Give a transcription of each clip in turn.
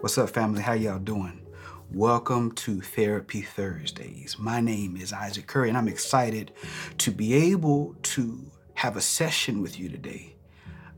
What's up, family? How y'all doing? Welcome to Therapy Thursdays. My name is Isaac Curry, and I'm excited to be able to have a session with you today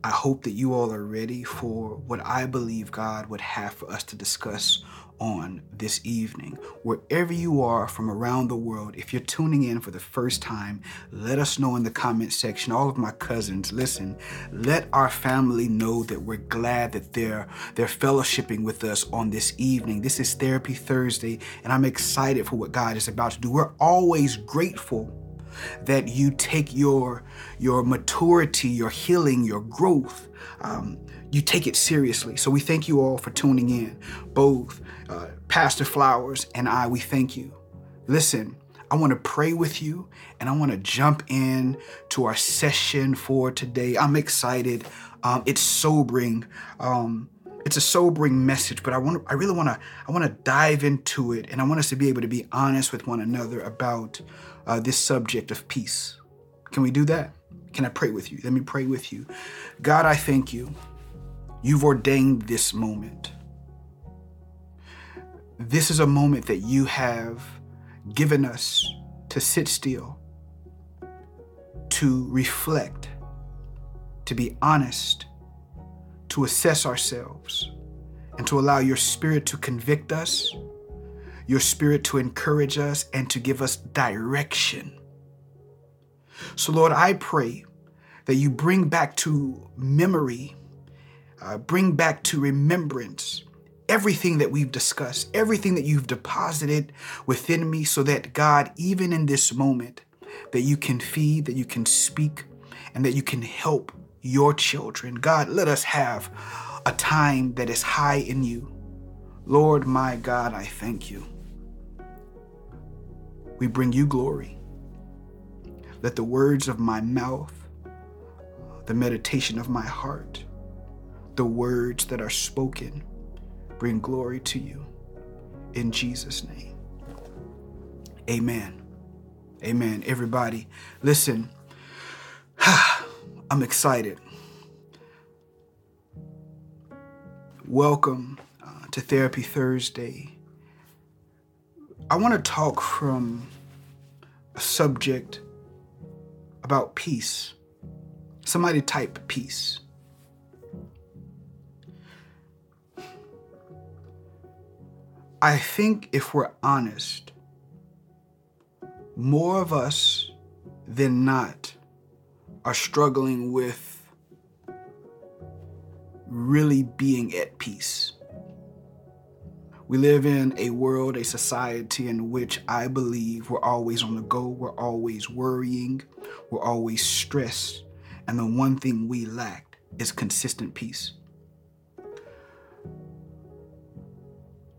I hope that you all are ready for what I believe God would have for us to discuss on this evening. Wherever you are from around the world, if you're tuning in for the first time, let us know in the comment section. All of my cousins, listen, let our family know that we're glad that they're they're fellowshipping with us on this evening. This is Therapy Thursday, and I'm excited for what God is about to do. We're always grateful that you take your your maturity, your healing, your growth. Um, you take it seriously. So we thank you all for tuning in. Both uh, Pastor Flowers and I, we thank you. Listen, I want to pray with you and I want to jump in to our session for today. I'm excited. Um, it's sobering. Um, it's a sobering message, but I want I really want to I want to dive into it and I want us to be able to be honest with one another about uh, this subject of peace. Can we do that? Can I pray with you? Let me pray with you. God, I thank you. You've ordained this moment. This is a moment that you have given us to sit still, to reflect, to be honest, to assess ourselves, and to allow your spirit to convict us your spirit to encourage us and to give us direction. So, Lord, I pray that you bring back to memory, uh, bring back to remembrance everything that we've discussed, everything that you've deposited within me, so that God, even in this moment, that you can feed, that you can speak, and that you can help your children. God, let us have a time that is high in you. Lord, my God, I thank you. We bring you glory. Let the words of my mouth, the meditation of my heart, the words that are spoken bring glory to you. In Jesus' name. Amen. Amen. Everybody, listen. I'm excited. Welcome uh, to Therapy Thursday. I want to talk from a subject about peace. Somebody type peace. I think if we're honest, more of us than not are struggling with really being at peace. We live in a world, a society in which I believe we're always on the go, we're always worrying, we're always stressed, and the one thing we lack is consistent peace.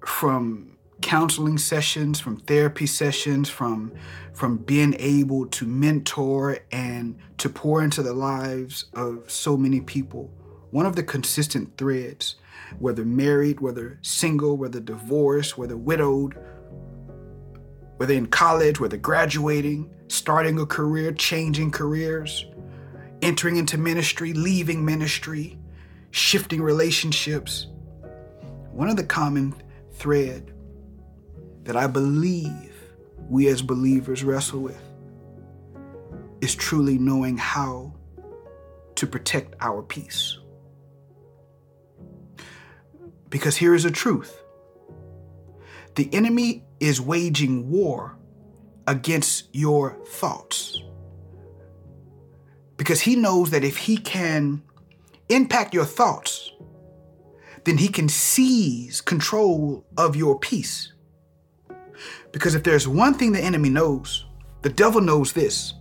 From counseling sessions, from therapy sessions, from from being able to mentor and to pour into the lives of so many people, one of the consistent threads whether married, whether single, whether divorced, whether widowed, whether in college, whether graduating, starting a career, changing careers, entering into ministry, leaving ministry, shifting relationships. One of the common thread that I believe we as believers wrestle with is truly knowing how to protect our peace. Because here is a truth the enemy is waging war against your thoughts. Because he knows that if he can impact your thoughts, then he can seize control of your peace. Because if there's one thing the enemy knows, the devil knows this.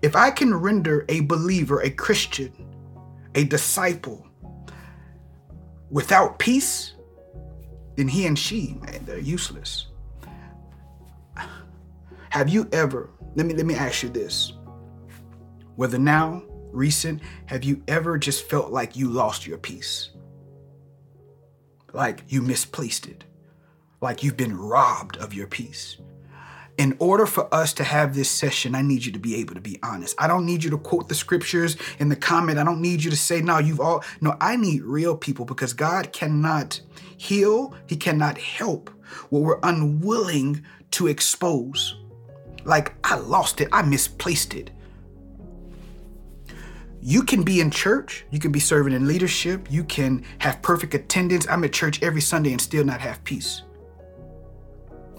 If I can render a believer, a Christian, a disciple, without peace, then he and she, man, they're useless. Have you ever, let me let me ask you this. Whether now, recent, have you ever just felt like you lost your peace? Like you misplaced it. Like you've been robbed of your peace. in order for us to have this session, I need you to be able to be honest. I don't need you to quote the scriptures in the comment. I don't need you to say, no, you've all, no, I need real people because God cannot heal, He cannot help what we're unwilling to expose. Like, I lost it, I misplaced it. You can be in church, you can be serving in leadership, you can have perfect attendance. I'm at church every Sunday and still not have peace.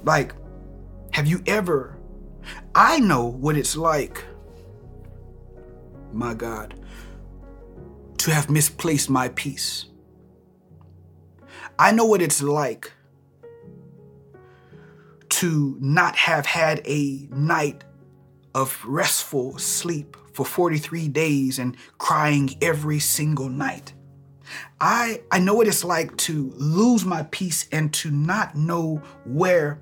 Like, have you ever? I know what it's like, my God, to have misplaced my peace. I know what it's like to not have had a night of restful sleep for 43 days and crying every single night. I I know what it's like to lose my peace and to not know where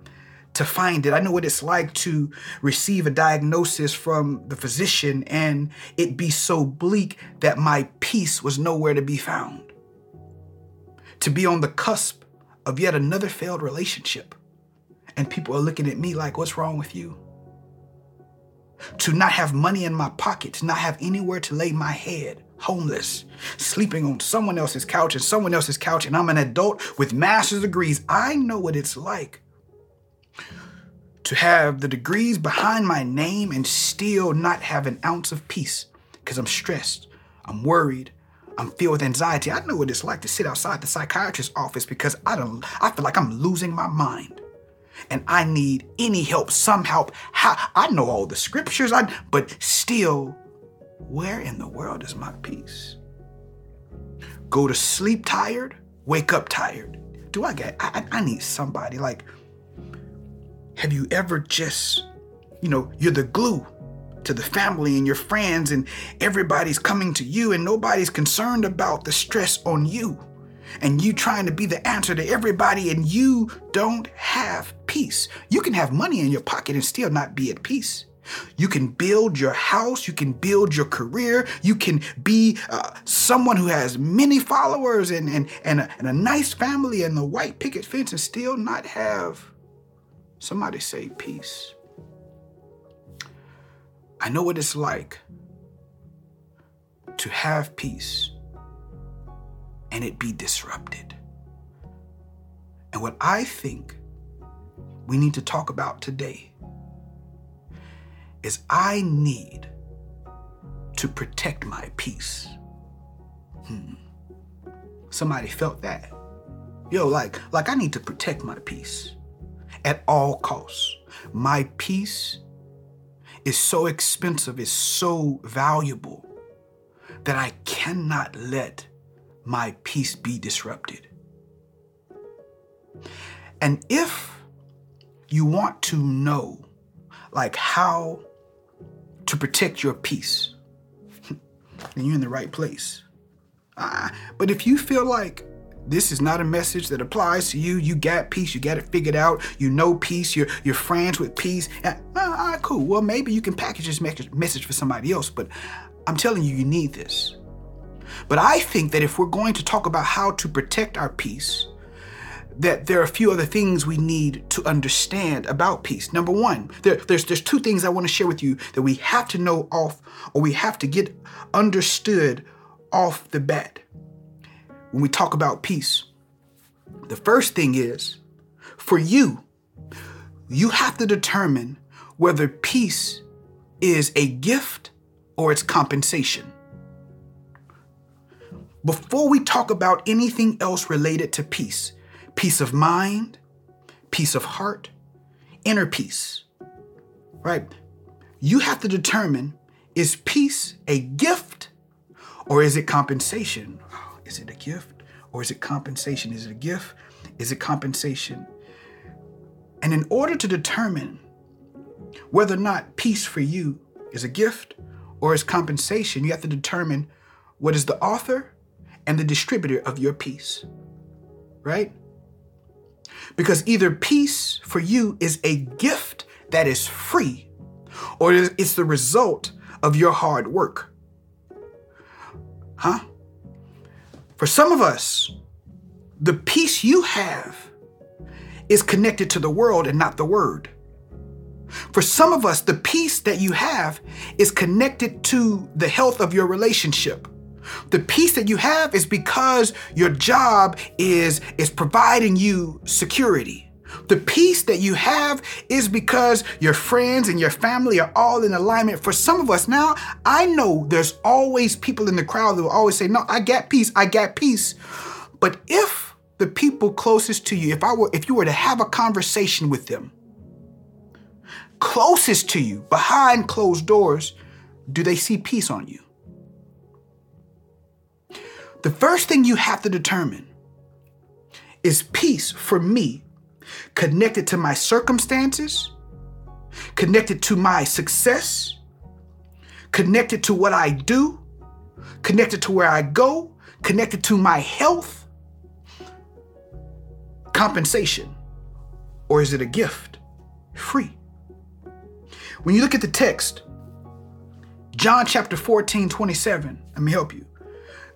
to find it. I know what it's like to receive a diagnosis from the physician and it be so bleak that my peace was nowhere to be found. To be on the cusp of yet another failed relationship and people are looking at me like, what's wrong with you? To not have money in my pocket, to not have anywhere to lay my head, homeless, sleeping on someone else's couch and someone else's couch, and I'm an adult with master's degrees. I know what it's like to have the degrees behind my name and still not have an ounce of peace because I'm stressed, I'm worried, I'm filled with anxiety. I know what it's like to sit outside the psychiatrist's office because I don't I feel like I'm losing my mind. And I need any help, some help. How I know all the scriptures, I but still, where in the world is my peace? Go to sleep tired, wake up tired. Do I get I, I need somebody like have you ever just, you know, you're the glue to the family and your friends, and everybody's coming to you, and nobody's concerned about the stress on you, and you trying to be the answer to everybody, and you don't have peace. You can have money in your pocket and still not be at peace. You can build your house, you can build your career, you can be uh, someone who has many followers and, and, and, a, and a nice family and the white picket fence and still not have Somebody say peace. I know what it's like to have peace and it be disrupted. And what I think we need to talk about today is I need to protect my peace. Hmm. Somebody felt that. Yo, like, like I need to protect my peace at all costs. My peace is so expensive, is so valuable that I cannot let my peace be disrupted. And if you want to know like how to protect your peace, then you're in the right place. Uh, but if you feel like this is not a message that applies to you. You got peace. You got it figured out. You know peace. You're, you're friends with peace. Uh, all right, cool. Well, maybe you can package this message for somebody else, but I'm telling you, you need this. But I think that if we're going to talk about how to protect our peace, that there are a few other things we need to understand about peace. Number one, there, there's there's two things I want to share with you that we have to know off, or we have to get understood off the bat when we talk about peace. The first thing is for you, you have to determine whether peace is a gift or it's compensation. Before we talk about anything else related to peace, peace of mind, peace of heart, inner peace, right? You have to determine is peace a gift or is it compensation? Is it a gift or is it compensation? Is it a gift? Is it compensation? And in order to determine whether or not peace for you is a gift or is compensation, you have to determine what is the author and the distributor of your peace, right? Because either peace for you is a gift that is free or it's the result of your hard work. Huh? For some of us, the peace you have is connected to the world and not the word. For some of us, the peace that you have is connected to the health of your relationship. The peace that you have is because your job is, is providing you security. The peace that you have is because your friends and your family are all in alignment. For some of us now, I know there's always people in the crowd that will always say, No, I got peace, I got peace. But if the people closest to you, if I were if you were to have a conversation with them, closest to you, behind closed doors, do they see peace on you? The first thing you have to determine is peace for me connected to my circumstances, connected to my success, connected to what I do, connected to where I go, connected to my health, compensation, or is it a gift? Free. When you look at the text, John chapter 14, 27, let me help you.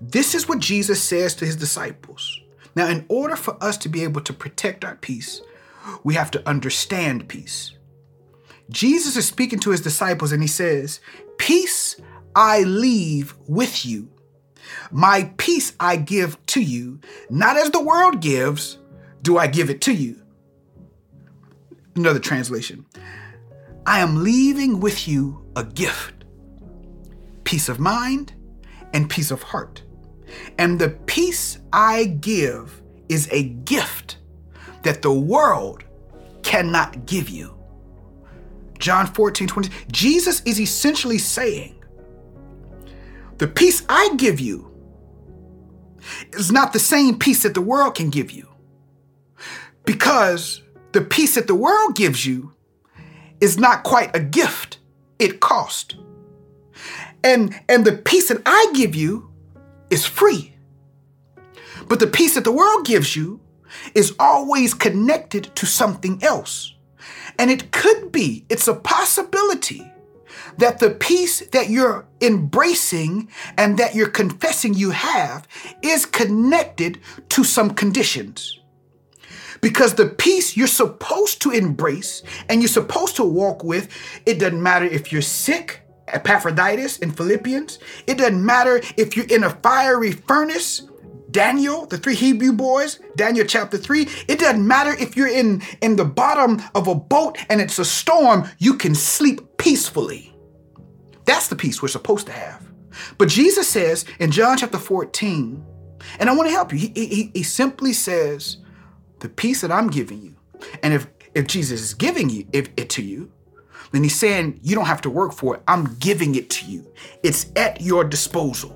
This is what Jesus says to his disciples. Now, in order for us to be able to protect our peace, we have to understand peace. Jesus is speaking to his disciples and he says, Peace I leave with you. My peace I give to you. Not as the world gives, do I give it to you. Another translation I am leaving with you a gift peace of mind and peace of heart. And the peace I give is a gift that the world cannot give you. John 14, 20. Jesus is essentially saying, The peace I give you is not the same peace that the world can give you. Because the peace that the world gives you is not quite a gift, it cost. And, and the peace that I give you is free. But the peace that the world gives you is always connected to something else. And it could be, it's a possibility that the peace that you're embracing and that you're confessing you have is connected to some conditions. Because the peace you're supposed to embrace and you're supposed to walk with, it doesn't matter if you're sick, Epaphroditus in Philippians. It doesn't matter if you're in a fiery furnace, Daniel, the three Hebrew boys, Daniel chapter 3. It doesn't matter if you're in, in the bottom of a boat and it's a storm, you can sleep peacefully. That's the peace we're supposed to have. But Jesus says in John chapter 14, and I want to help you, he, he, he simply says, the peace that I'm giving you. And if, if Jesus is giving you if, it to you, then he's saying, You don't have to work for it. I'm giving it to you, it's at your disposal.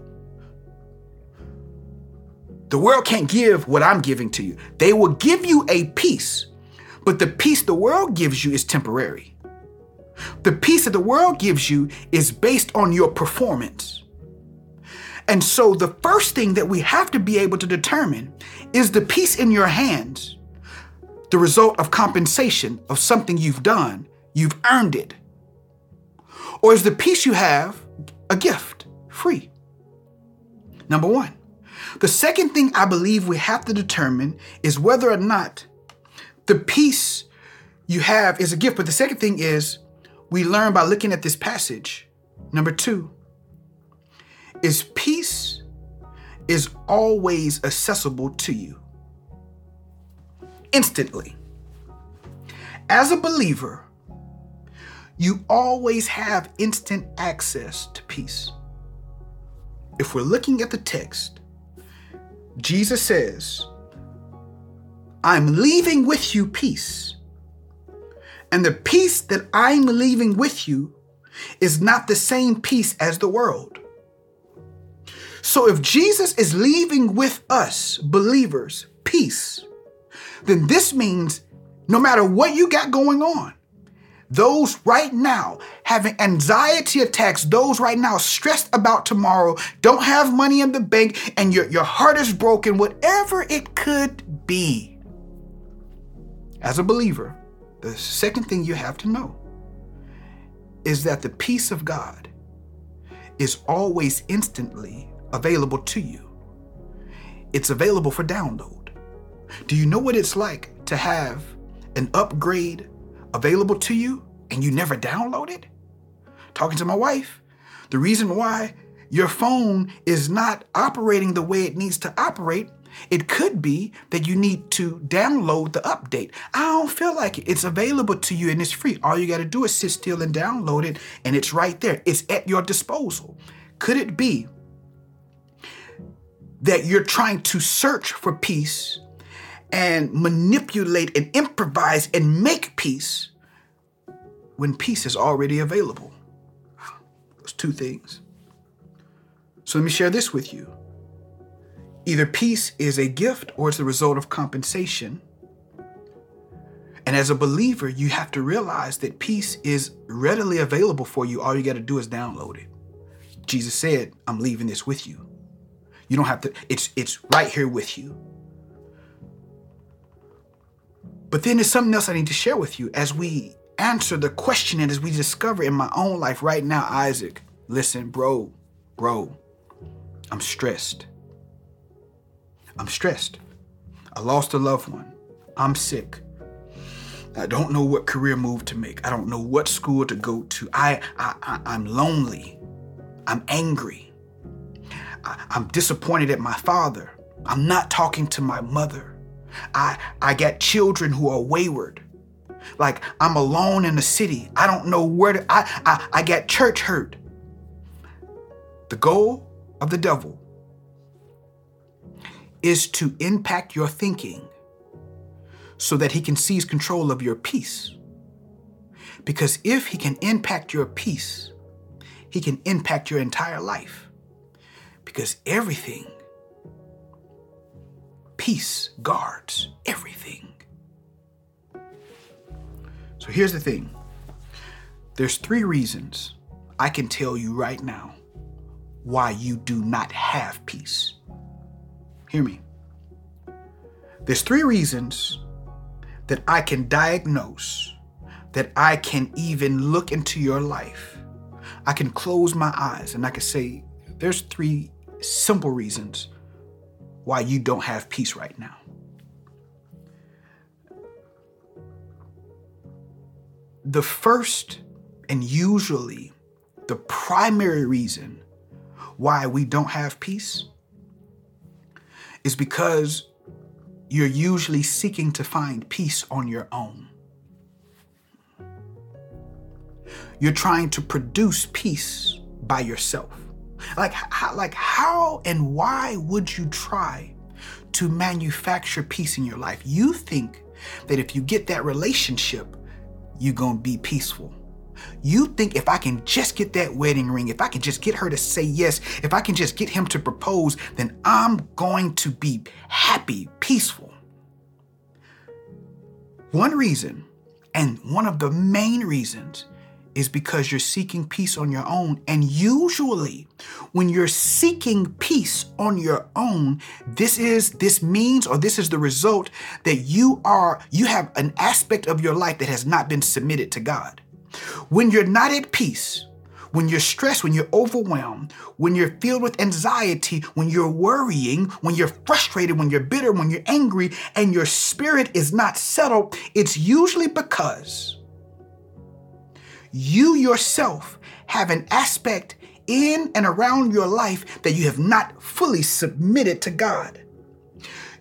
The world can't give what I'm giving to you. They will give you a peace, but the peace the world gives you is temporary. The peace that the world gives you is based on your performance. And so, the first thing that we have to be able to determine is the peace in your hands the result of compensation of something you've done You've earned it. Or is the peace you have a gift, free? Number one. The second thing I believe we have to determine is whether or not the peace you have is a gift. But the second thing is we learn by looking at this passage. Number two is peace is always accessible to you instantly. As a believer, you always have instant access to peace. If we're looking at the text, Jesus says, I'm leaving with you peace. And the peace that I'm leaving with you is not the same peace as the world. So if Jesus is leaving with us, believers, peace, then this means no matter what you got going on, those right now having anxiety attacks, those right now stressed about tomorrow, don't have money in the bank, and your, your heart is broken, whatever it could be. As a believer, the second thing you have to know is that the peace of God is always instantly available to you. It's available for download. Do you know what it's like to have an upgrade available to you and you never download it? Talking to my wife. The reason why your phone is not operating the way it needs to operate, it could be that you need to download the update. I don't feel like it. It's available to you and it's free. All you got to do is sit still and download it, and it's right there. It's at your disposal. Could it be that you're trying to search for peace and manipulate and improvise and make peace when peace is already available? Those two things. So let me share this with you. Either peace is a gift or it's the result of compensation. And as a believer, you have to realize that peace is readily available for you. All you got to do is download it. Jesus said, I'm leaving this with you. You don't have to, it's it's right here with you. But then there's something else I need to share with you as we answer the question and as we discover in my own life right now, Isaac, listen, bro, bro, I'm stressed. I'm stressed. I lost a loved one. I'm sick. I don't know what career move to make. I don't know what school to go to. I, I, I am lonely. I'm angry. I, I'm disappointed at my father. I'm not talking to my mother. I I got children who are wayward. Like I'm alone in the city. I don't know where to I I, I got church hurt. The goal of the devil is to impact your thinking so that he can seize control of your peace. Because if he can impact your peace, he can impact your entire life. Because everything, peace guards everything. So here's the thing there's three reasons I can tell you right now why you do not have peace. Hear me. There's three reasons that I can diagnose, that I can even look into your life. I can close my eyes and I can say, there's three simple reasons why you don't have peace right now. The first and usually the primary reason why we don't have peace is because you're usually seeking to find peace on your own. You're trying to produce peace by yourself. Like how, like how and why would you try to manufacture peace in your life? You think that if you get that relationship, you're going to be peaceful. You think if I can just get that wedding ring, if I can just get her to say yes, if I can just get him to propose, then I'm going to be happy, peaceful. One reason, and one of the main reasons, is because you're seeking peace on your own. And usually, when you're seeking peace on your own, this is this means or this is the result that you are you have an aspect of your life that has not been submitted to God. When you're not at peace, when you're stressed, when you're overwhelmed, when you're filled with anxiety, when you're worrying, when you're frustrated, when you're bitter, when you're angry, and your spirit is not settled, it's usually because you yourself have an aspect in and around your life that you have not fully submitted to God.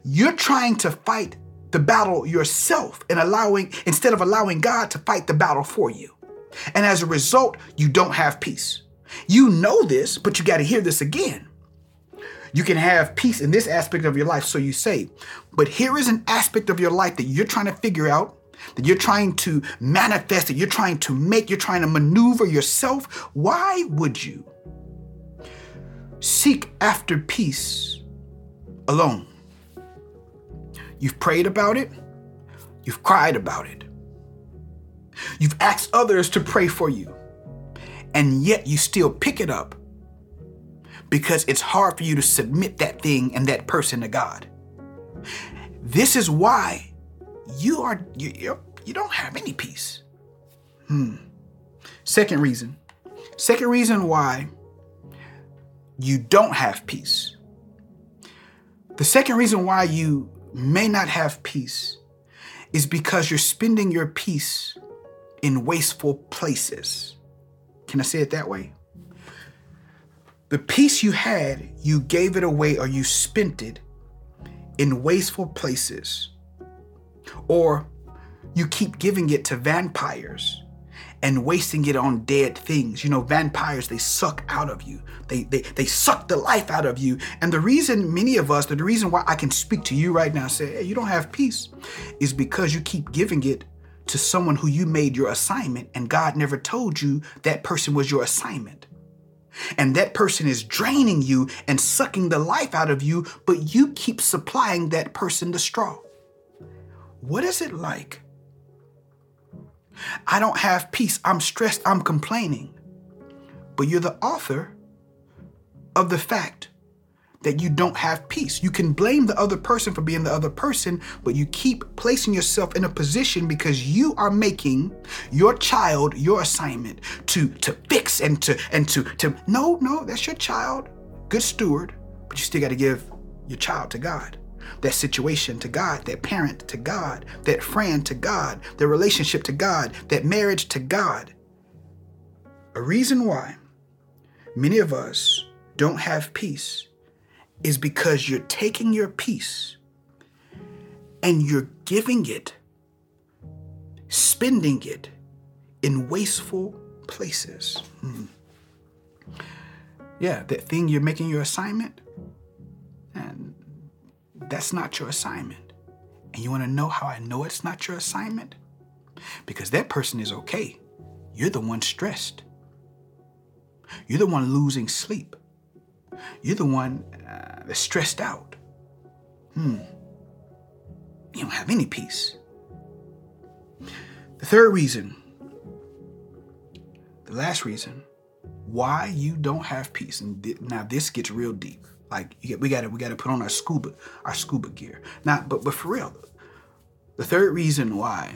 You're trying to fight the battle yourself and allowing instead of allowing God to fight the battle for you. And as a result, you don't have peace. You know this, but you got to hear this again. You can have peace in this aspect of your life, so you say. But here is an aspect of your life that you're trying to figure out, that you're trying to manifest, that you're trying to make, you're trying to maneuver yourself. Why would you seek after peace alone? You've prayed about it, you've cried about it, You've asked others to pray for you, and yet you still pick it up because it's hard for you to submit that thing and that person to God. This is why you are you, you, don't have any peace. Hmm. Second reason. Second reason why you don't have peace. The second reason why you may not have peace is because you're spending your peace in wasteful places. Can I say it that way? The peace you had, you gave it away or you spent it in wasteful places. Or you keep giving it to vampires and wasting it on dead things. You know, vampires, they suck out of you. They, they, they suck the life out of you. And the reason many of us, the reason why I can speak to you right now and say, hey, you don't have peace, is because you keep giving it to someone who you made your assignment and God never told you that person was your assignment. And that person is draining you and sucking the life out of you, but you keep supplying that person the straw. What is it like I don't have peace. I'm stressed. I'm complaining. But you're the author of the fact that you don't have peace. You can blame the other person for being the other person, but you keep placing yourself in a position because you are making your child your assignment to to fix and to and to to no, no, that's your child. Good steward, but you still got to give your child to God that situation to God, that parent to God, that friend to God, the relationship to God, that marriage to God. A reason why many of us don't have peace is because you're taking your peace and you're giving it, spending it in wasteful places. Hmm. Yeah, that thing you're making your assignment, and that's not your assignment. And you want to know how I know it's not your assignment? Because that person is okay. You're the one stressed. You're the one losing sleep. You're the one uh, that's stressed out. Hmm. You don't have any peace. The third reason, the last reason why you don't have peace, and th- now this gets real deep. Like we got to we got to put on our scuba our scuba gear. Not but but for real, the third reason why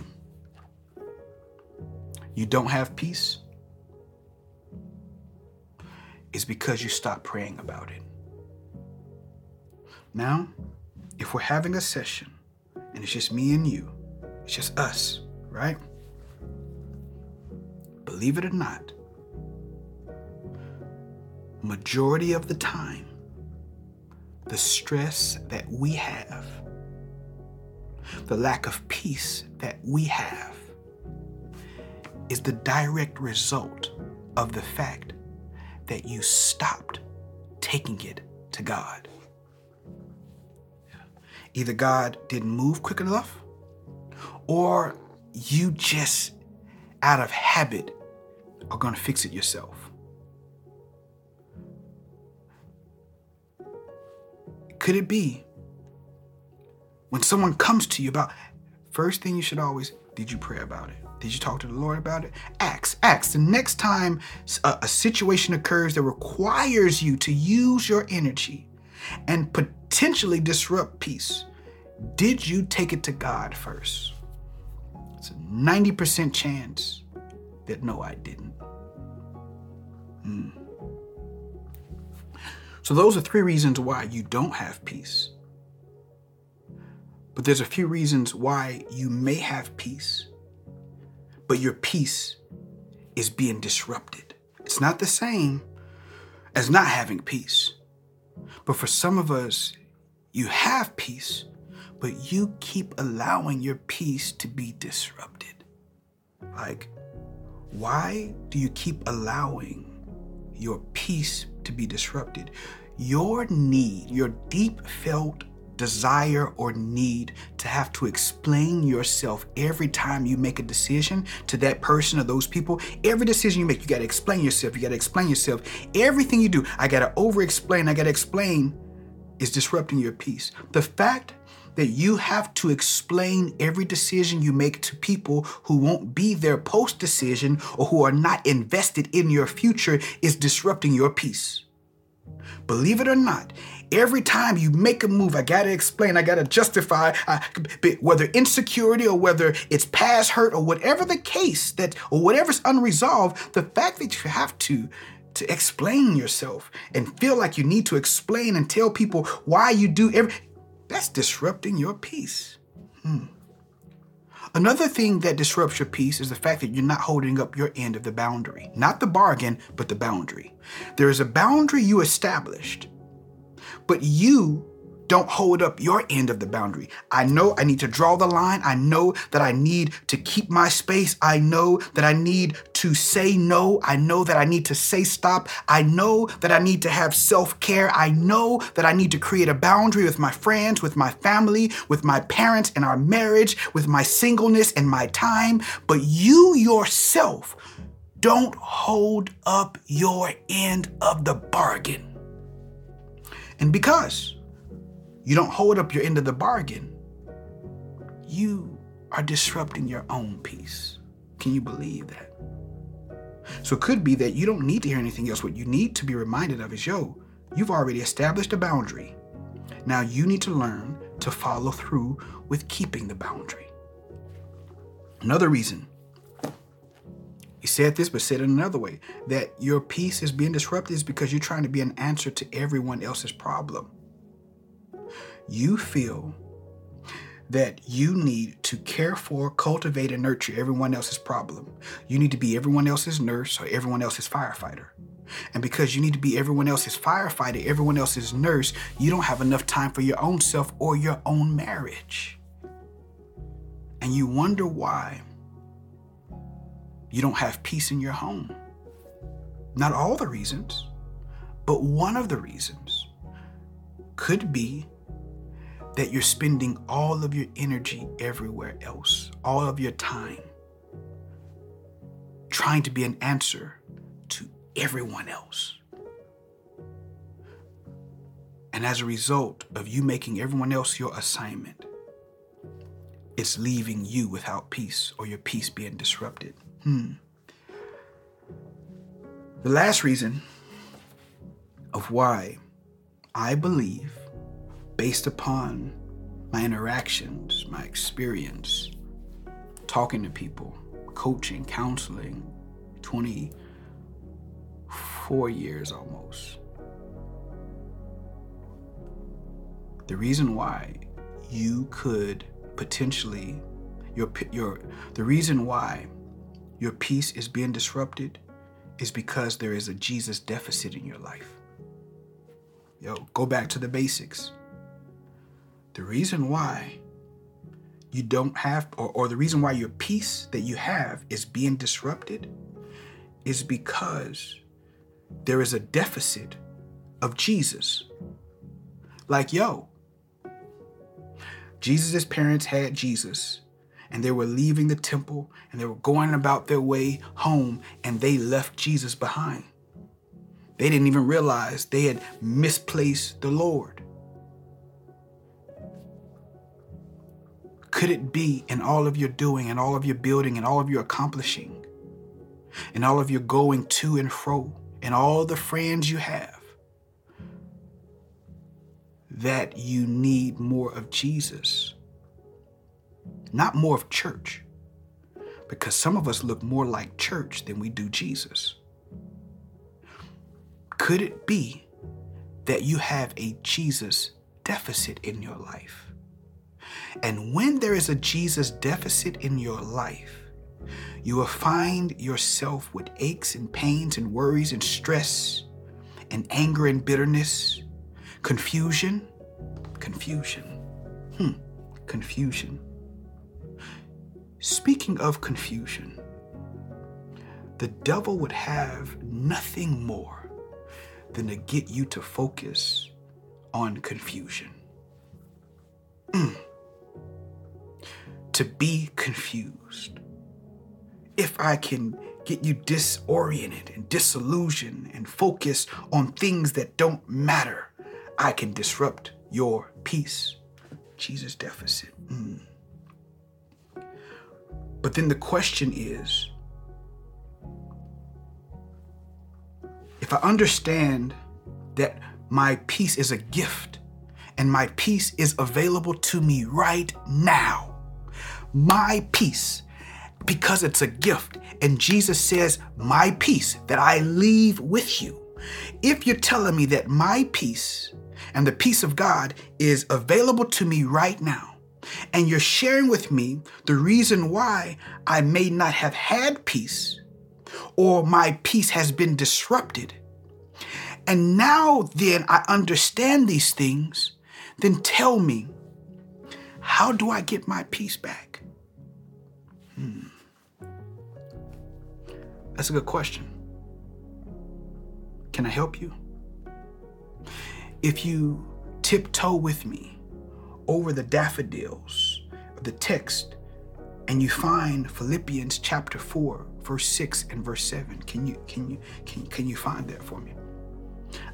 you don't have peace is because you stop praying about it. Now, if we're having a session and it's just me and you, it's just us, right? Believe it or not, majority of the time, the stress that we have, the lack of peace that we have, is the direct result of the fact that you stopped taking it to God. Either God didn't move quick enough, or you just, out of habit, are going to fix it yourself. Could it be when someone comes to you about, first thing you should always, did you pray about it? Did you talk to the Lord about it? Ask, ask. The next time a, a situation occurs that requires you to use your energy and potentially disrupt peace, did you take it to God first? It's a 90% chance that no, I didn't. Hmm. So, those are three reasons why you don't have peace. But there's a few reasons why you may have peace, but your peace is being disrupted. It's not the same as not having peace. But for some of us, you have peace, but you keep allowing your peace to be disrupted. Like, why do you keep allowing your peace to be disrupted. Your need, your deep felt desire or need to have to explain yourself every time you make a decision to that person or those people. Every decision you make, you got to explain yourself. You got to explain yourself. Everything you do, I got to over explain. I got to explain is disrupting your peace. The fact that you have to explain every decision you make to people who won't be there post decision or who are not invested in your future is disrupting your peace. Believe it or not, every time you make a move, I gotta explain, I gotta justify, uh, whether insecurity or whether it's past hurt or whatever the case that, or whatever's unresolved, the fact that you have to to explain yourself and feel like you need to explain and tell people why you do every that's disrupting your peace. Hmm. Another thing that disrupts your peace is the fact that you're not holding up your end of the boundary. Not the bargain, but the boundary. There is a boundary you established, but you don't hold up your end of the boundary. I know I need to draw the line. I know that I need to keep my space. I know that I need to say no. I know that I need to say stop. I know that I need to have self care. I know that I need to create a boundary with my friends, with my family, with my parents and our marriage, with my singleness and my time. But you yourself don't hold up your end of the bargain. And because you don't hold up your end of the bargain, you are disrupting your own peace. Can you believe that? So it could be that you don't need to hear anything else. What you need to be reminded of is yo, you've already established a boundary. Now you need to learn to follow through with keeping the boundary. Another reason, he said this, but said it another way, that your peace is being disrupted is because you're trying to be an answer to everyone else's problem you feel that you need to care for, cultivate, and nurture everyone else's problem. You need to be everyone else's nurse or everyone else's firefighter. And because you need to be everyone else's firefighter, everyone else's nurse, you don't have enough time for your own self or your own marriage. And you wonder why you don't have peace in your home. Not all the reasons, but one of the reasons could be that you're spending all of your energy everywhere else, all of your time, trying to be an answer to everyone else. And as a result of you making everyone else your assignment, it's leaving you without peace or your peace being disrupted. Hmm. The last reason of why I believe based upon my interactions, my experience, talking to people, coaching, counseling, 24 years almost. The reason why you could potentially your your the reason why your peace is being disrupted is because there is a Jesus deficit in your life. Yo, go back to the basics. The reason why you don't have, or, or the reason why your peace that you have is being disrupted is because there is a deficit of Jesus. Like, yo, Jesus' parents had Jesus and they were leaving the temple and they were going about their way home and they left Jesus behind. They didn't even realize they had misplaced the Lord. Could it be in all of your doing and all of your building and all of your accomplishing and all of your going to and fro and all the friends you have that you need more of Jesus? Not more of church, because some of us look more like church than we do Jesus. Could it be that you have a Jesus deficit in your life? And when there is a Jesus deficit in your life, you will find yourself with aches and pains and worries and stress and anger and bitterness, confusion, confusion, hmm, confusion. Speaking of confusion, the devil would have nothing more than to get you to focus on confusion. Mm to be confused. If I can get you disoriented and disillusioned and focus on things that don't matter, I can disrupt your peace. Jesus deficit. Mm. But then the question is if I understand that my peace is a gift and my peace is available to me right now, my peace because it's a gift. And Jesus says, My peace that I leave with you. If you're telling me that my peace and the peace of God is available to me right now, And you're sharing with me the reason why I may not have had peace or my peace has been disrupted. And now then I understand these things, then tell me, how do I get my peace back? Hmm. That's a good question. Can I help you? If you tiptoe with me over the daffodils of the text and you find Philippians chapter 4 verse 6 and verse 7 can you can you can, can you find that for me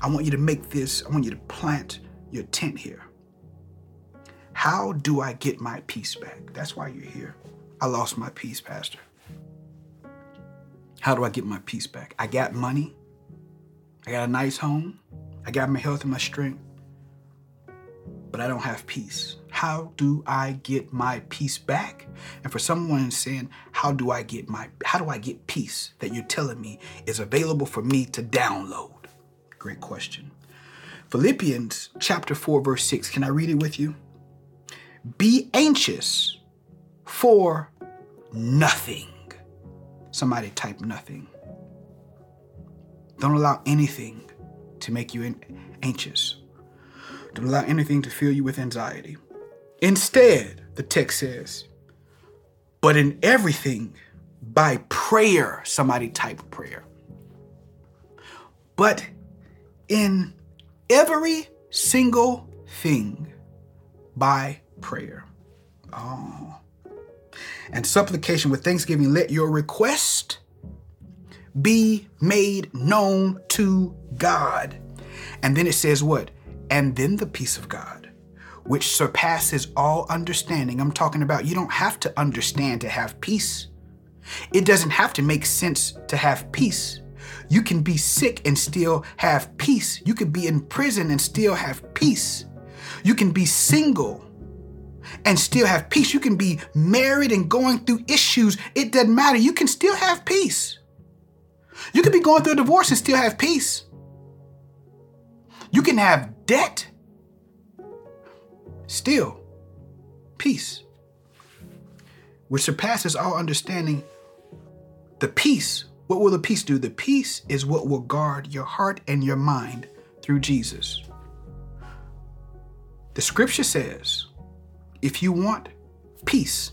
I want you to make this I want you to plant your tent here how do I get my peace back that's why you're here I lost my peace pastor how do I get my peace back I got money I got a nice home I got my health and my strength but I don't have peace. How do I get my peace back? And for someone saying, how do I get my how do I get peace that you're telling me is available for me to download? Great question. Philippians chapter 4 verse 6. Can I read it with you? Be anxious for nothing. Somebody type nothing. Don't allow anything to make you anxious don't allow anything to fill you with anxiety. Instead, the text says, but in everything by prayer, somebody type prayer. But in every single thing by prayer. Oh. And supplication with thanksgiving, let your request be made known to God. And then it says what? and then the peace of God, which surpasses all understanding. I'm talking about you don't have to understand to have peace. It doesn't have to make sense to have peace. You can be sick and still have peace. You could be in prison and still have peace. You can be single and still have peace. You can be married and going through issues. It doesn't matter. You can still have peace. You can be going through a divorce and still have peace. You can have debt. Still, peace, which surpasses all understanding. The peace, what will the peace do? The peace is what will guard your heart and your mind through Jesus. The scripture says, if you want peace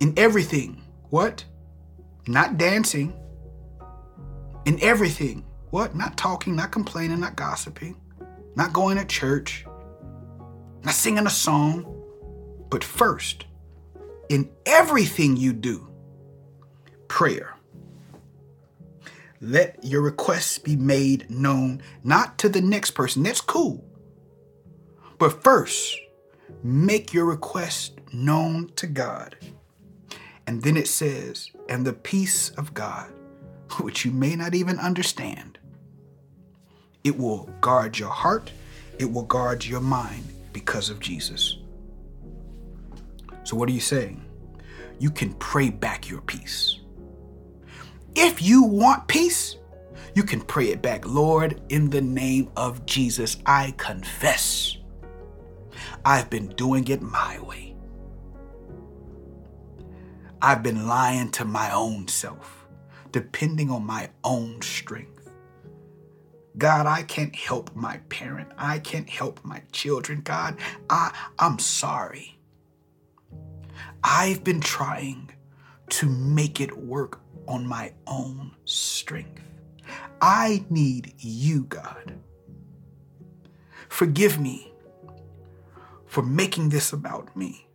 in everything, what? Not dancing, in everything, what? Not talking, not complaining, not gossiping, not going to church, not singing a song. But first, in everything you do, prayer. Let your requests be made known, not to the next person. That's cool. But first, make your request known to God. And then it says, and the peace of God, which you may not even understand, it will guard your heart, it will guard your mind because of Jesus. So, what are you saying? You can pray back your peace. If you want peace, you can pray it back. Lord, in the name of Jesus, I confess I've been doing it my way. I've been lying to my own self, depending on my own strength. God, I can't help my parent. I can't help my children. God, I, I'm sorry. I've been trying to make it work on my own strength. I need you, God. Forgive me for making this about me.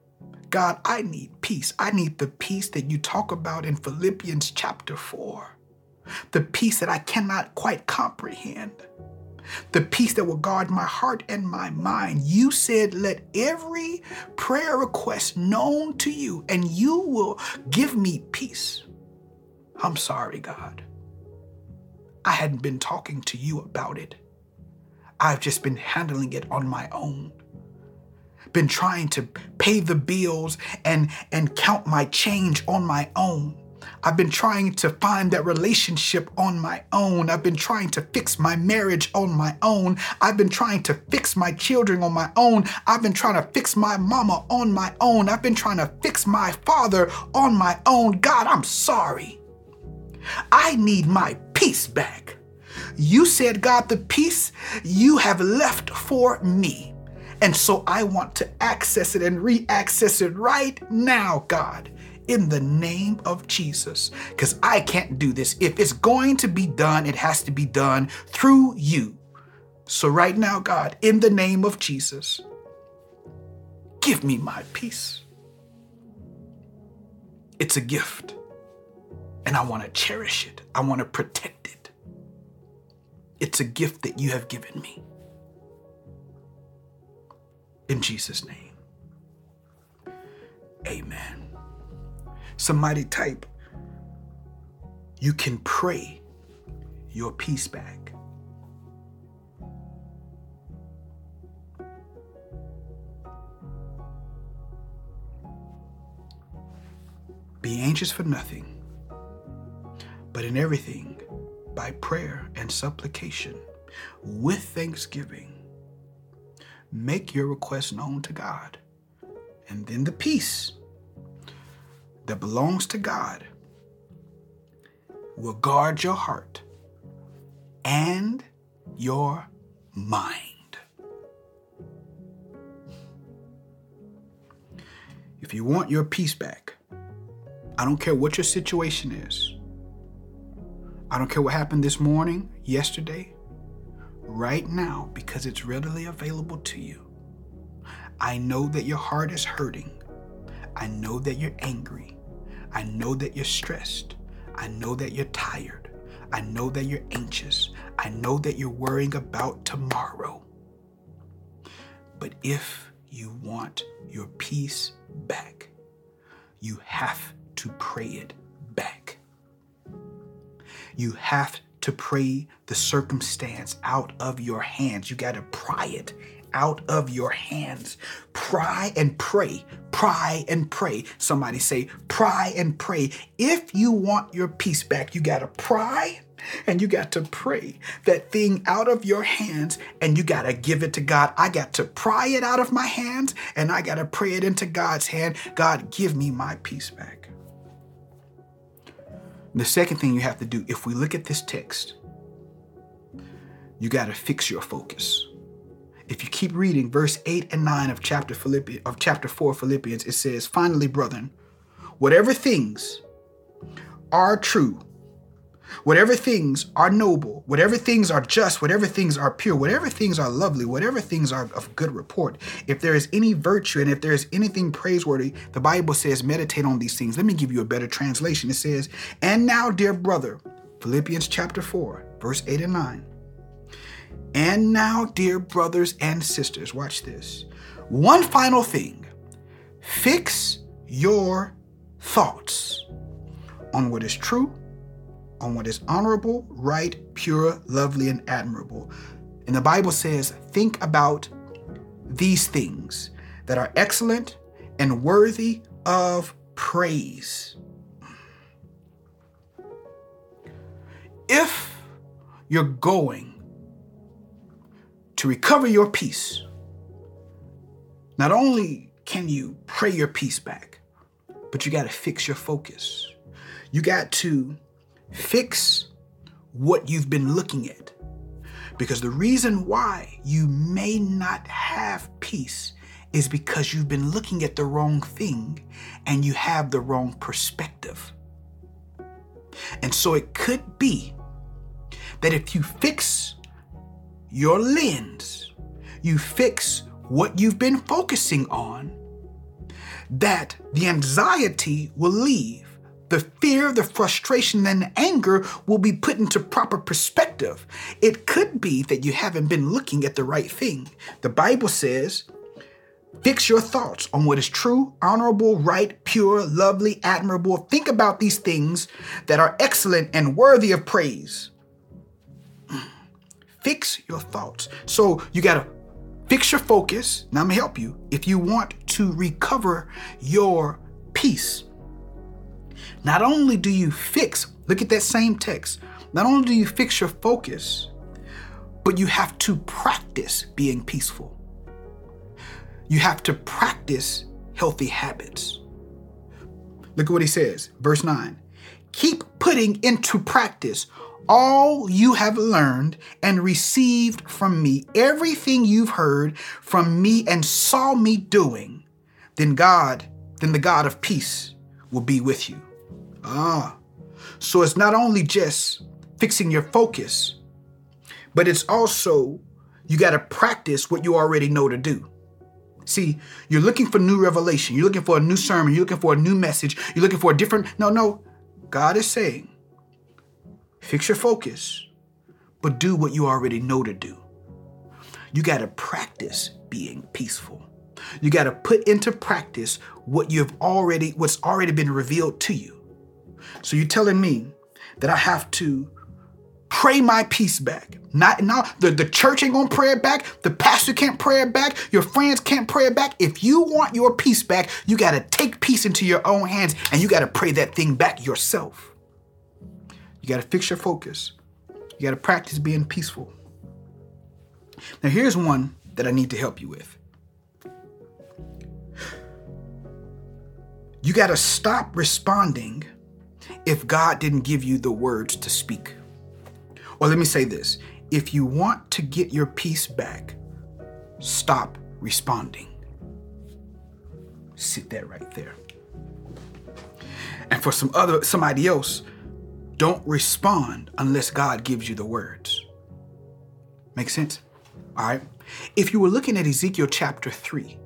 God, I need peace. I need the peace that you talk about in Philippians chapter 4 the peace that I cannot quite comprehend, the peace that will guard my heart and my mind. You said, Let every prayer request known to you, and you will give me peace. I'm sorry, God. I hadn't been talking to you about it. I've just been handling it on my own. Been trying to pay the bills and, and count my change on my own. I've been trying to find that relationship on my own. I've been trying to fix my marriage on my own. I've been trying to fix my children on my own. I've been trying to fix my mama on my own. I've been trying to fix my father on my own. God, I'm sorry. I need my peace back. You said, God, the peace you have left for me. And so I want to access it and re access it right now, God in the name of Jesus. Because I can't do this. If it's going to be done, it has to be done through you. So, right now, God, in the name of Jesus, give me my peace. It's a gift, and I want to cherish it, I want to protect it. It's a gift that you have given me. In Jesus' name, amen. Somebody type, you can pray your peace back. Be anxious for nothing, but in everything, by prayer and supplication, with thanksgiving, make your request known to God. And then the peace that belongs to God will guard your heart and your mind. If you want your peace back, I don't care what your situation is. I don't care what happened this morning, yesterday, right now, because it's readily available to you. I know that your heart is hurting. I know that you're angry. I know that you're stressed. I know that you're tired. I know that you're anxious. I know that you're worrying about tomorrow. But if you want your peace back, you have to pray it back. You have to pray the circumstance out of your hands. You got to pry it out of your hands. Pry and pray, pry and pray. Somebody say, pry and pray. If you want your peace back, you got to pry and you got to pray that thing out of your hands and you got to give it to God. I got to pry it out of my hands and I got to pray it into God's hand. God, give me my peace back. The second thing you have to do, if we look at this text, you got to fix your focus. If you keep reading verse 8 and 9 of chapter Philippians, of chapter 4 Philippians, it says, Finally, brethren, whatever things are true, whatever things are noble, whatever things are just, whatever things are pure, whatever things are lovely, whatever things are of good report, if there is any virtue and if there is anything praiseworthy, the Bible says, meditate on these things. Let me give you a better translation. It says, And now, dear brother, Philippians chapter 4, verse 8 and 9. And now, dear brothers and sisters, watch this. One final thing fix your thoughts on what is true, on what is honorable, right, pure, lovely, and admirable. And the Bible says, think about these things that are excellent and worthy of praise. If you're going to recover your peace, not only can you pray your peace back, but you got to fix your focus. You got to fix what you've been looking at. Because the reason why you may not have peace is because you've been looking at the wrong thing and you have the wrong perspective. And so it could be that if you fix your lens, you fix what you've been focusing on, that the anxiety will leave. The fear, the frustration, and the anger will be put into proper perspective. It could be that you haven't been looking at the right thing. The Bible says, Fix your thoughts on what is true, honorable, right, pure, lovely, admirable. Think about these things that are excellent and worthy of praise hmm. fix your thoughts. So you got to fix your focus. Now I'm going to help you. If you want to recover your peace, Not only do you fix, look at that same text, not only do you fix your focus, but you have to practice being peaceful. You have to practice healthy habits. Look at what he says, verse 9. Keep putting into practice all you have learned and received from me, everything you've heard from me and saw me doing, then God, then the God of peace will be with you. Ah, so it's not only just fixing your focus, but it's also you got to practice what you already know to do. See, you're looking for new revelation. You're looking for a new sermon. You're looking for a new message. You're looking for a different. No, no. God is saying, fix your focus, but do what you already know to do. You got to practice being peaceful. You got to put into practice what you've already, what's already been revealed to you. So you're telling me that I have to pray my peace back. Not now the, the church ain't gonna pray it back, the pastor can't pray it back, your friends can't pray it back. If you want your peace back, you gotta take peace into your own hands and you gotta pray that thing back yourself. You gotta fix your focus. You gotta practice being peaceful. Now here's one that I need to help you with. You gotta stop responding if God didn't give you the words to speak. Or let me say this if you want to get your peace back, stop responding. Sit that right there. And for some other somebody else, don't respond unless God gives you the words. Make sense? All right. If you were looking at Ezekiel chapter 3,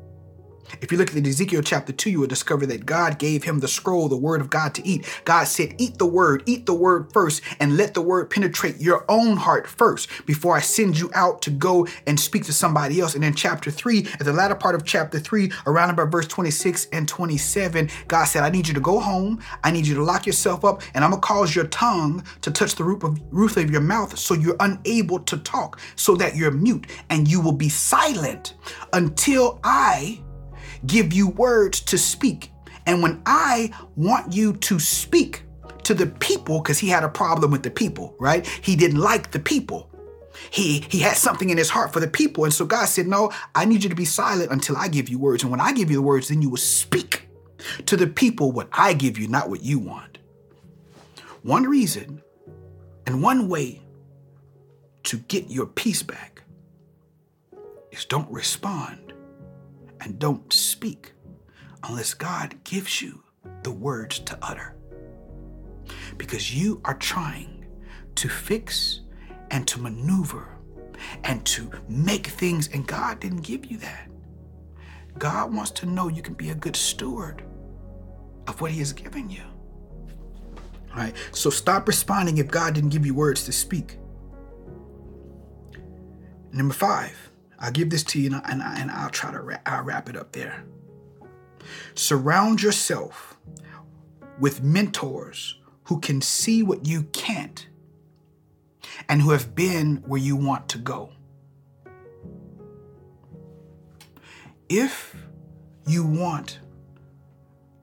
if you look at Ezekiel chapter 2, you will discover that God gave him the scroll, the word of God to eat. God said, Eat the word, eat the word first, and let the word penetrate your own heart first before I send you out to go and speak to somebody else. And in chapter 3, at the latter part of chapter 3, around about verse 26 and 27, God said, I need you to go home. I need you to lock yourself up, and I'm going to cause your tongue to touch the roof of, roof of your mouth so you're unable to talk, so that you're mute, and you will be silent until I give you words to speak. And when I want you to speak to the people, because he had a problem with the people, right? He didn't like the people. He he had something in his heart for the people. And so God said, No, I need you to be silent until I give you words. And when I give you the words, then you will speak to the people what I give you, not what you want. One reason and one way to get your peace back is don't respond and don't speak unless God gives you the words to utter. Because you are trying to fix and to maneuver and to make things, and God didn't give you that. God wants to know you can be a good steward of what He has given you. All right, so stop responding if God didn't give you words to speak. Number five, I'll give this to you and, I, and I'll try to wrap, I'll wrap it up there. Surround yourself with mentors who can see what you can't and who have been where you want to go. If you want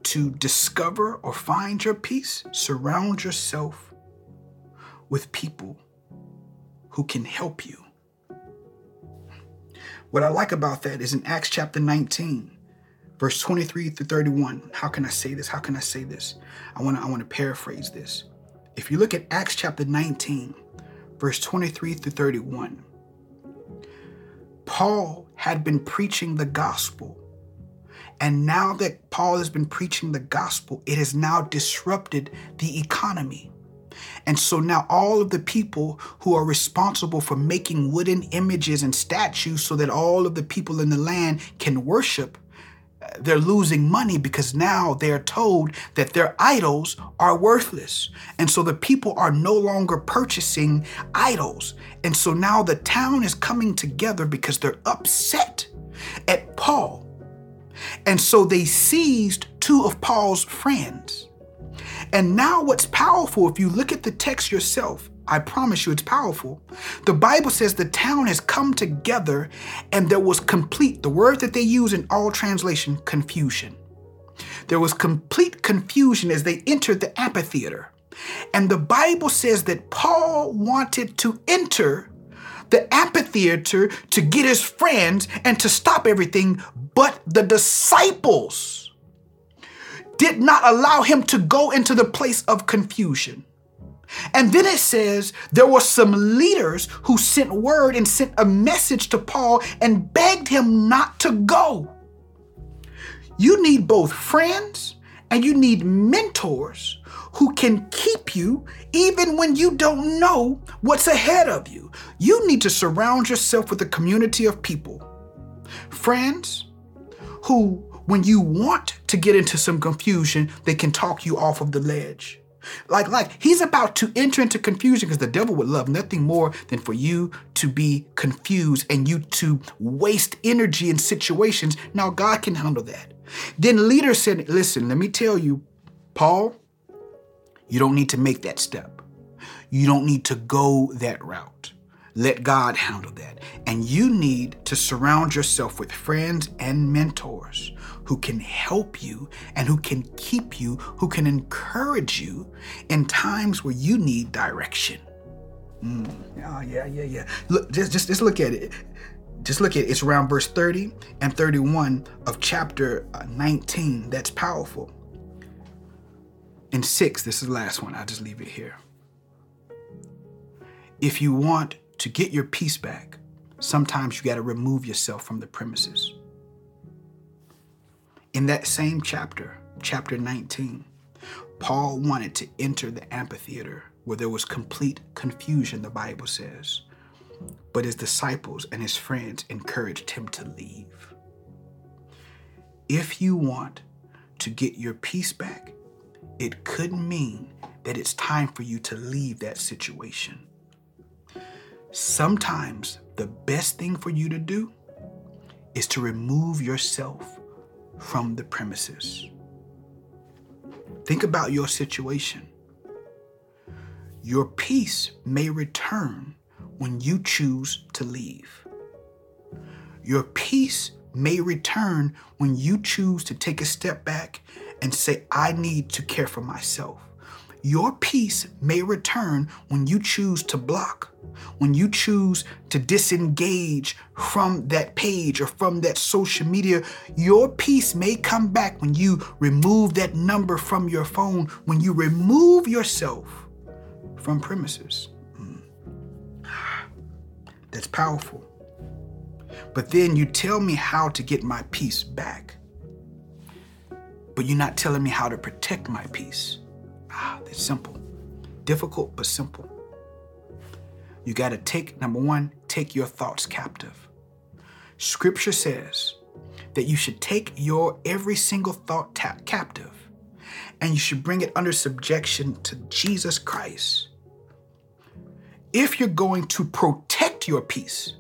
to discover or find your peace, surround yourself with people who can help you what I like about that is in Acts chapter 19, verse 23 through 31. How can I say this? How can I say this? I want to I want to paraphrase this. If you look at Acts chapter 19, verse 23 through 31, Paul had been preaching the gospel. And now that Paul has been preaching the gospel, it has now disrupted the economy. And so now all of the people who are responsible for making wooden images and statues so that all of the people in the land can worship, uh, they're losing money because now they're told that their idols are worthless. And so the people are no longer purchasing idols. And so now the town is coming together because they're upset at Paul. And so they seized two of Paul's friends and now, what's powerful, if you look at the text yourself, I promise you it's powerful. The Bible says the town has come together and there was complete, the word that they use in all translation, confusion. There was complete confusion as they entered the amphitheater. And the Bible says that Paul wanted to enter the amphitheater to get his friends and to stop everything, but the disciples did not allow him to go into the place of confusion. And then it says there were some leaders who sent word and sent a message to Paul and begged him not to go. You need both friends and you need mentors who can keep you even when you don't know what's ahead of you. You need to surround yourself with a community of people, friends who, when you want to get into some confusion, they can talk you off of the ledge. Like, like he's about to enter into confusion because the devil would love nothing more than for you to be confused and you to waste energy in situations. Now, God can handle that. Then leader said, Listen, let me tell you, Paul, you don't need to make that step. You don't need to go that route. Let God handle that. And you need to surround yourself with friends and mentors who can help you and who can keep you, who can encourage you in times where you need direction. Mm. Oh, yeah, yeah, yeah. Look, just, just, just look at it. Just look at it. It's around verse 30 and 31 of chapter uh, 19. That's powerful. In 6, this is the last one. I'll just leave it here. If you want to get your peace back, sometimes you got to remove yourself from the premises. In that same chapter, chapter 19, Paul wanted to enter the amphitheater where there was complete confusion, the Bible says. But his disciples and his friends encouraged him to leave. If you want to get your peace back, it could mean that it's time for you to leave that situation. Sometimes the best thing for you to do is to remove yourself from the premises. Think about your situation. Your peace may return when you choose to leave. Your peace may return when you choose to take a step back and say, I need to care for myself. Your peace may return when you choose to block, when you choose to disengage from that page or from that social media. Your peace may come back when you remove that number from your phone, when you remove yourself from premises. Mm. That's powerful. But then you tell me how to get my peace back. But you're not telling me how to protect my peace. Ah, that's simple. Difficult, but simple. You got to take, number one, take your thoughts captive. Scripture says that you should take your every single thought ta- captive and you should bring it under subjection to Jesus Christ. If you're going to protect your peace,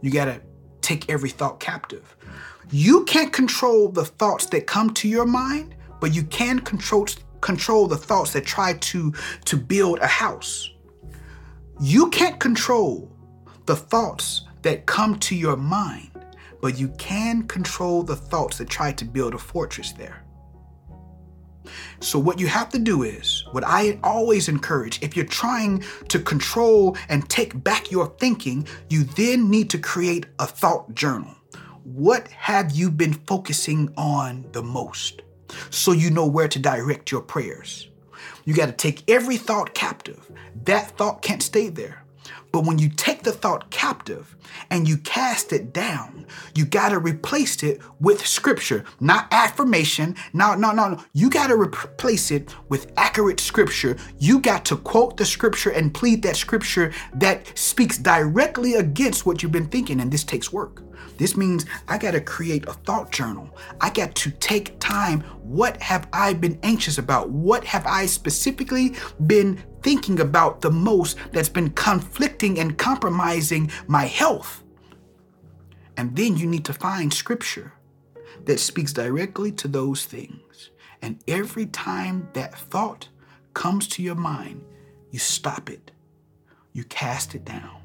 you got to take every thought captive. You can't control the thoughts that come to your mind, but you can control control the thoughts that try to to build a house. You can't control the thoughts that come to your mind, but you can control the thoughts that try to build a fortress there. So, what you have to do is, what I always encourage, if you're trying to control and take back your thinking, you then need to create a thought journal. What have you been focusing on the most? So you know where to direct your prayers. You got to take every thought captive. That thought can't stay there. But when you take the thought captive and you cast it down, you got to replace it with scripture, not affirmation. No, no, no, no. You got to replace it with accurate scripture. You got to quote the scripture and plead that scripture that speaks directly against what you've been thinking. And this takes work. This means I got to create a thought journal. I got to take time. What have I been anxious about? What have I specifically been thinking about the most that's been conflicting and compromising my health? And then you need to find scripture that speaks directly to those things. And every time that thought comes to your mind, you stop it, you cast it down.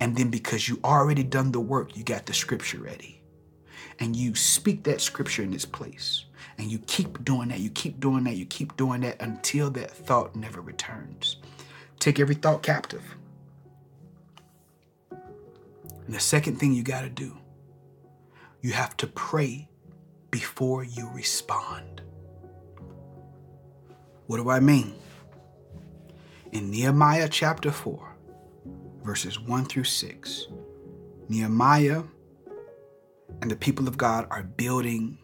And then because you already done the work, you got the scripture ready. And you speak that scripture in its place. And you keep doing that, you keep doing that, you keep doing that until that thought never returns. Take every thought captive. And the second thing you got to do, you have to pray before you respond. What do I mean? In Nehemiah chapter 4, verses 1 through 6, Nehemiah and the people of God are building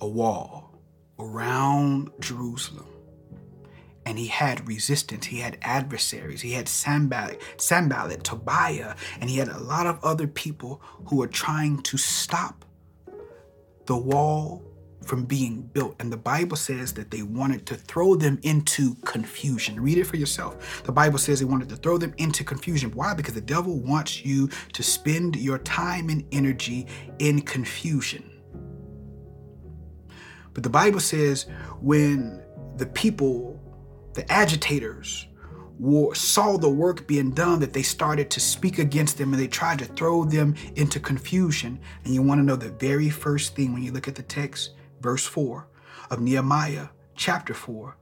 a wall around Jerusalem. And he had resistance, he had adversaries, he had Sanballat, Tobiah, and he had a lot of other people who were trying to stop the wall from being built. And the Bible says that they wanted to throw them into confusion. Read it for yourself. The Bible says they wanted to throw them into confusion. Why? Because the devil wants you to spend your time and energy in confusion. But the Bible says when the people, the agitators, saw the work being done that they started to speak against them and they tried to throw them into confusion. And you want to know the very first thing when you look at the text, verse 4 of Nehemiah chapter 4,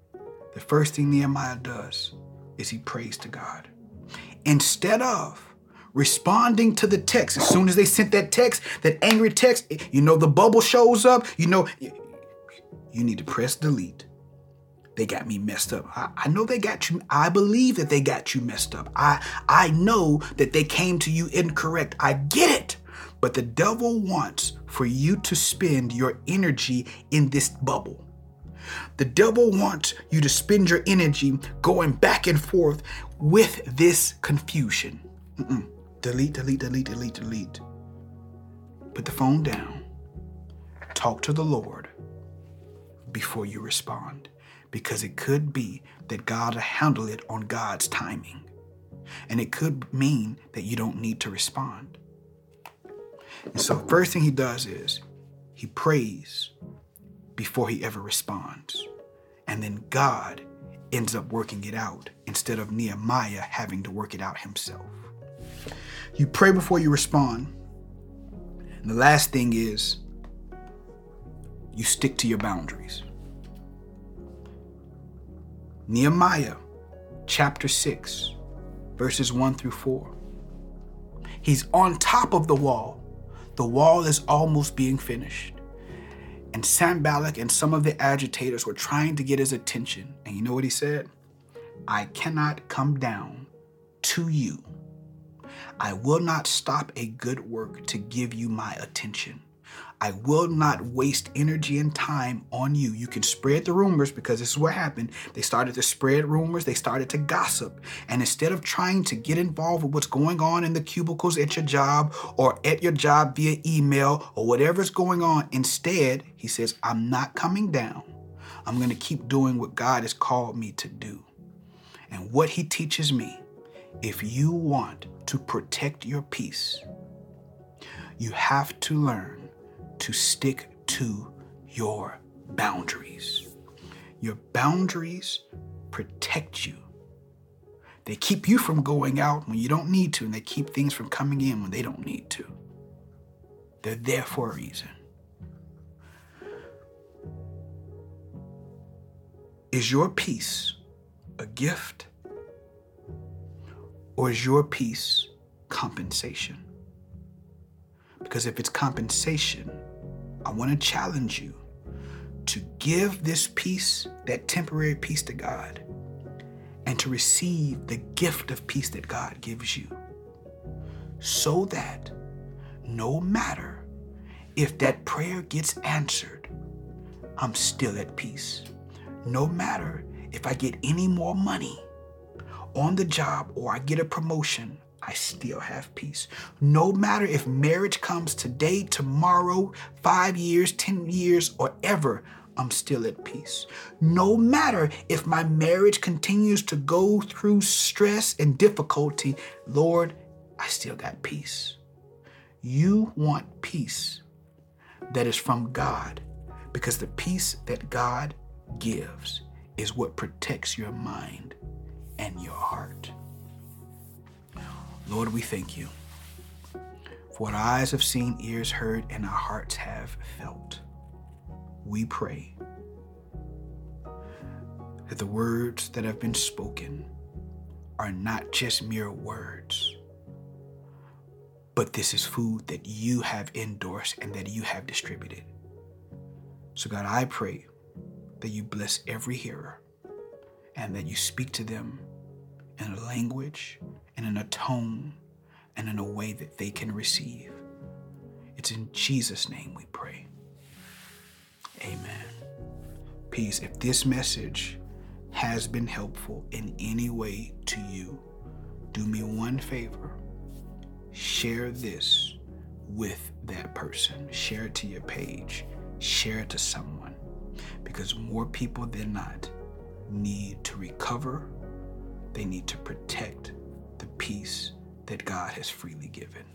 the first thing Nehemiah does is he prays to God. Instead of responding to the text, as soon as they sent that text, that angry text, you know, the bubble shows up, you know, you need to press delete they got me messed up. I, I, know they got you. I believe that they got you messed up. I I know that they came to you incorrect. I get it. But the devil wants for you to spend your energy in this bubble. The devil wants you to spend your energy going back and forth with this confusion. Mm-mm. Delete, delete, delete, delete, delete. Put the phone down. Talk to the Lord before you respond because it could be that God will handle it on God's timing. And it could mean that you don't need to respond. And so, first thing he does is he prays before he ever responds. And then God ends up working it out instead of Nehemiah having to work it out himself. You pray before you respond. And the last thing is you stick to your boundaries. Nehemiah chapter 6, verses 1 through 4. He's on top of the wall. The wall is almost being finished. And Sanballat and some of the agitators were trying to get his attention. And you know what he said? I cannot come down to you. I will not stop a good work to give you my attention. I will not waste energy and time on you. You can spread the rumors because this is what happened. They started to spread rumors, they started to gossip. And instead of trying to get involved with what's going on in the cubicles at your job or at your job via email or whatever's going on, instead, he says, I'm not coming down. I'm going to keep doing what God has called me to do. And what he teaches me, if you want to protect your peace, you have to learn to stick to your boundaries. Your boundaries protect you. They keep you from going out when you don't need to, and they keep things from coming in when they don't need to. They're there for a reason. Is your peace a gift or is your peace compensation? Because if it's compensation, I want to challenge you to give this peace, that temporary peace to God, and to receive the gift of peace that God gives you. So that no matter if that prayer gets answered, I'm still at peace. No matter if I get any more money on the job or I get a promotion, I still have peace. No matter if marriage comes today, tomorrow, five years, 10 years, or ever, I'm still at peace. No matter if my marriage continues to go through stress and difficulty, Lord, I still got peace. You want peace that is from God because the peace that God gives is what protects your mind and your heart. Lord, we thank you for what our eyes have seen, ears heard, and our hearts have felt. we pray that the words that have been spoken are not just mere words, but this is food that you have endorsed and that you have distributed. So, God, I pray that you bless every hearer and that you speak to them in a language and in a tone and in a way that they can receive. It's in Jesus' name we pray. Amen. Peace. If this message has been helpful in any way to you, do me one favor share this with that person. Share it to your page. Share it to someone. Because more people than not need to recover, they need to protect the peace that God has freely given.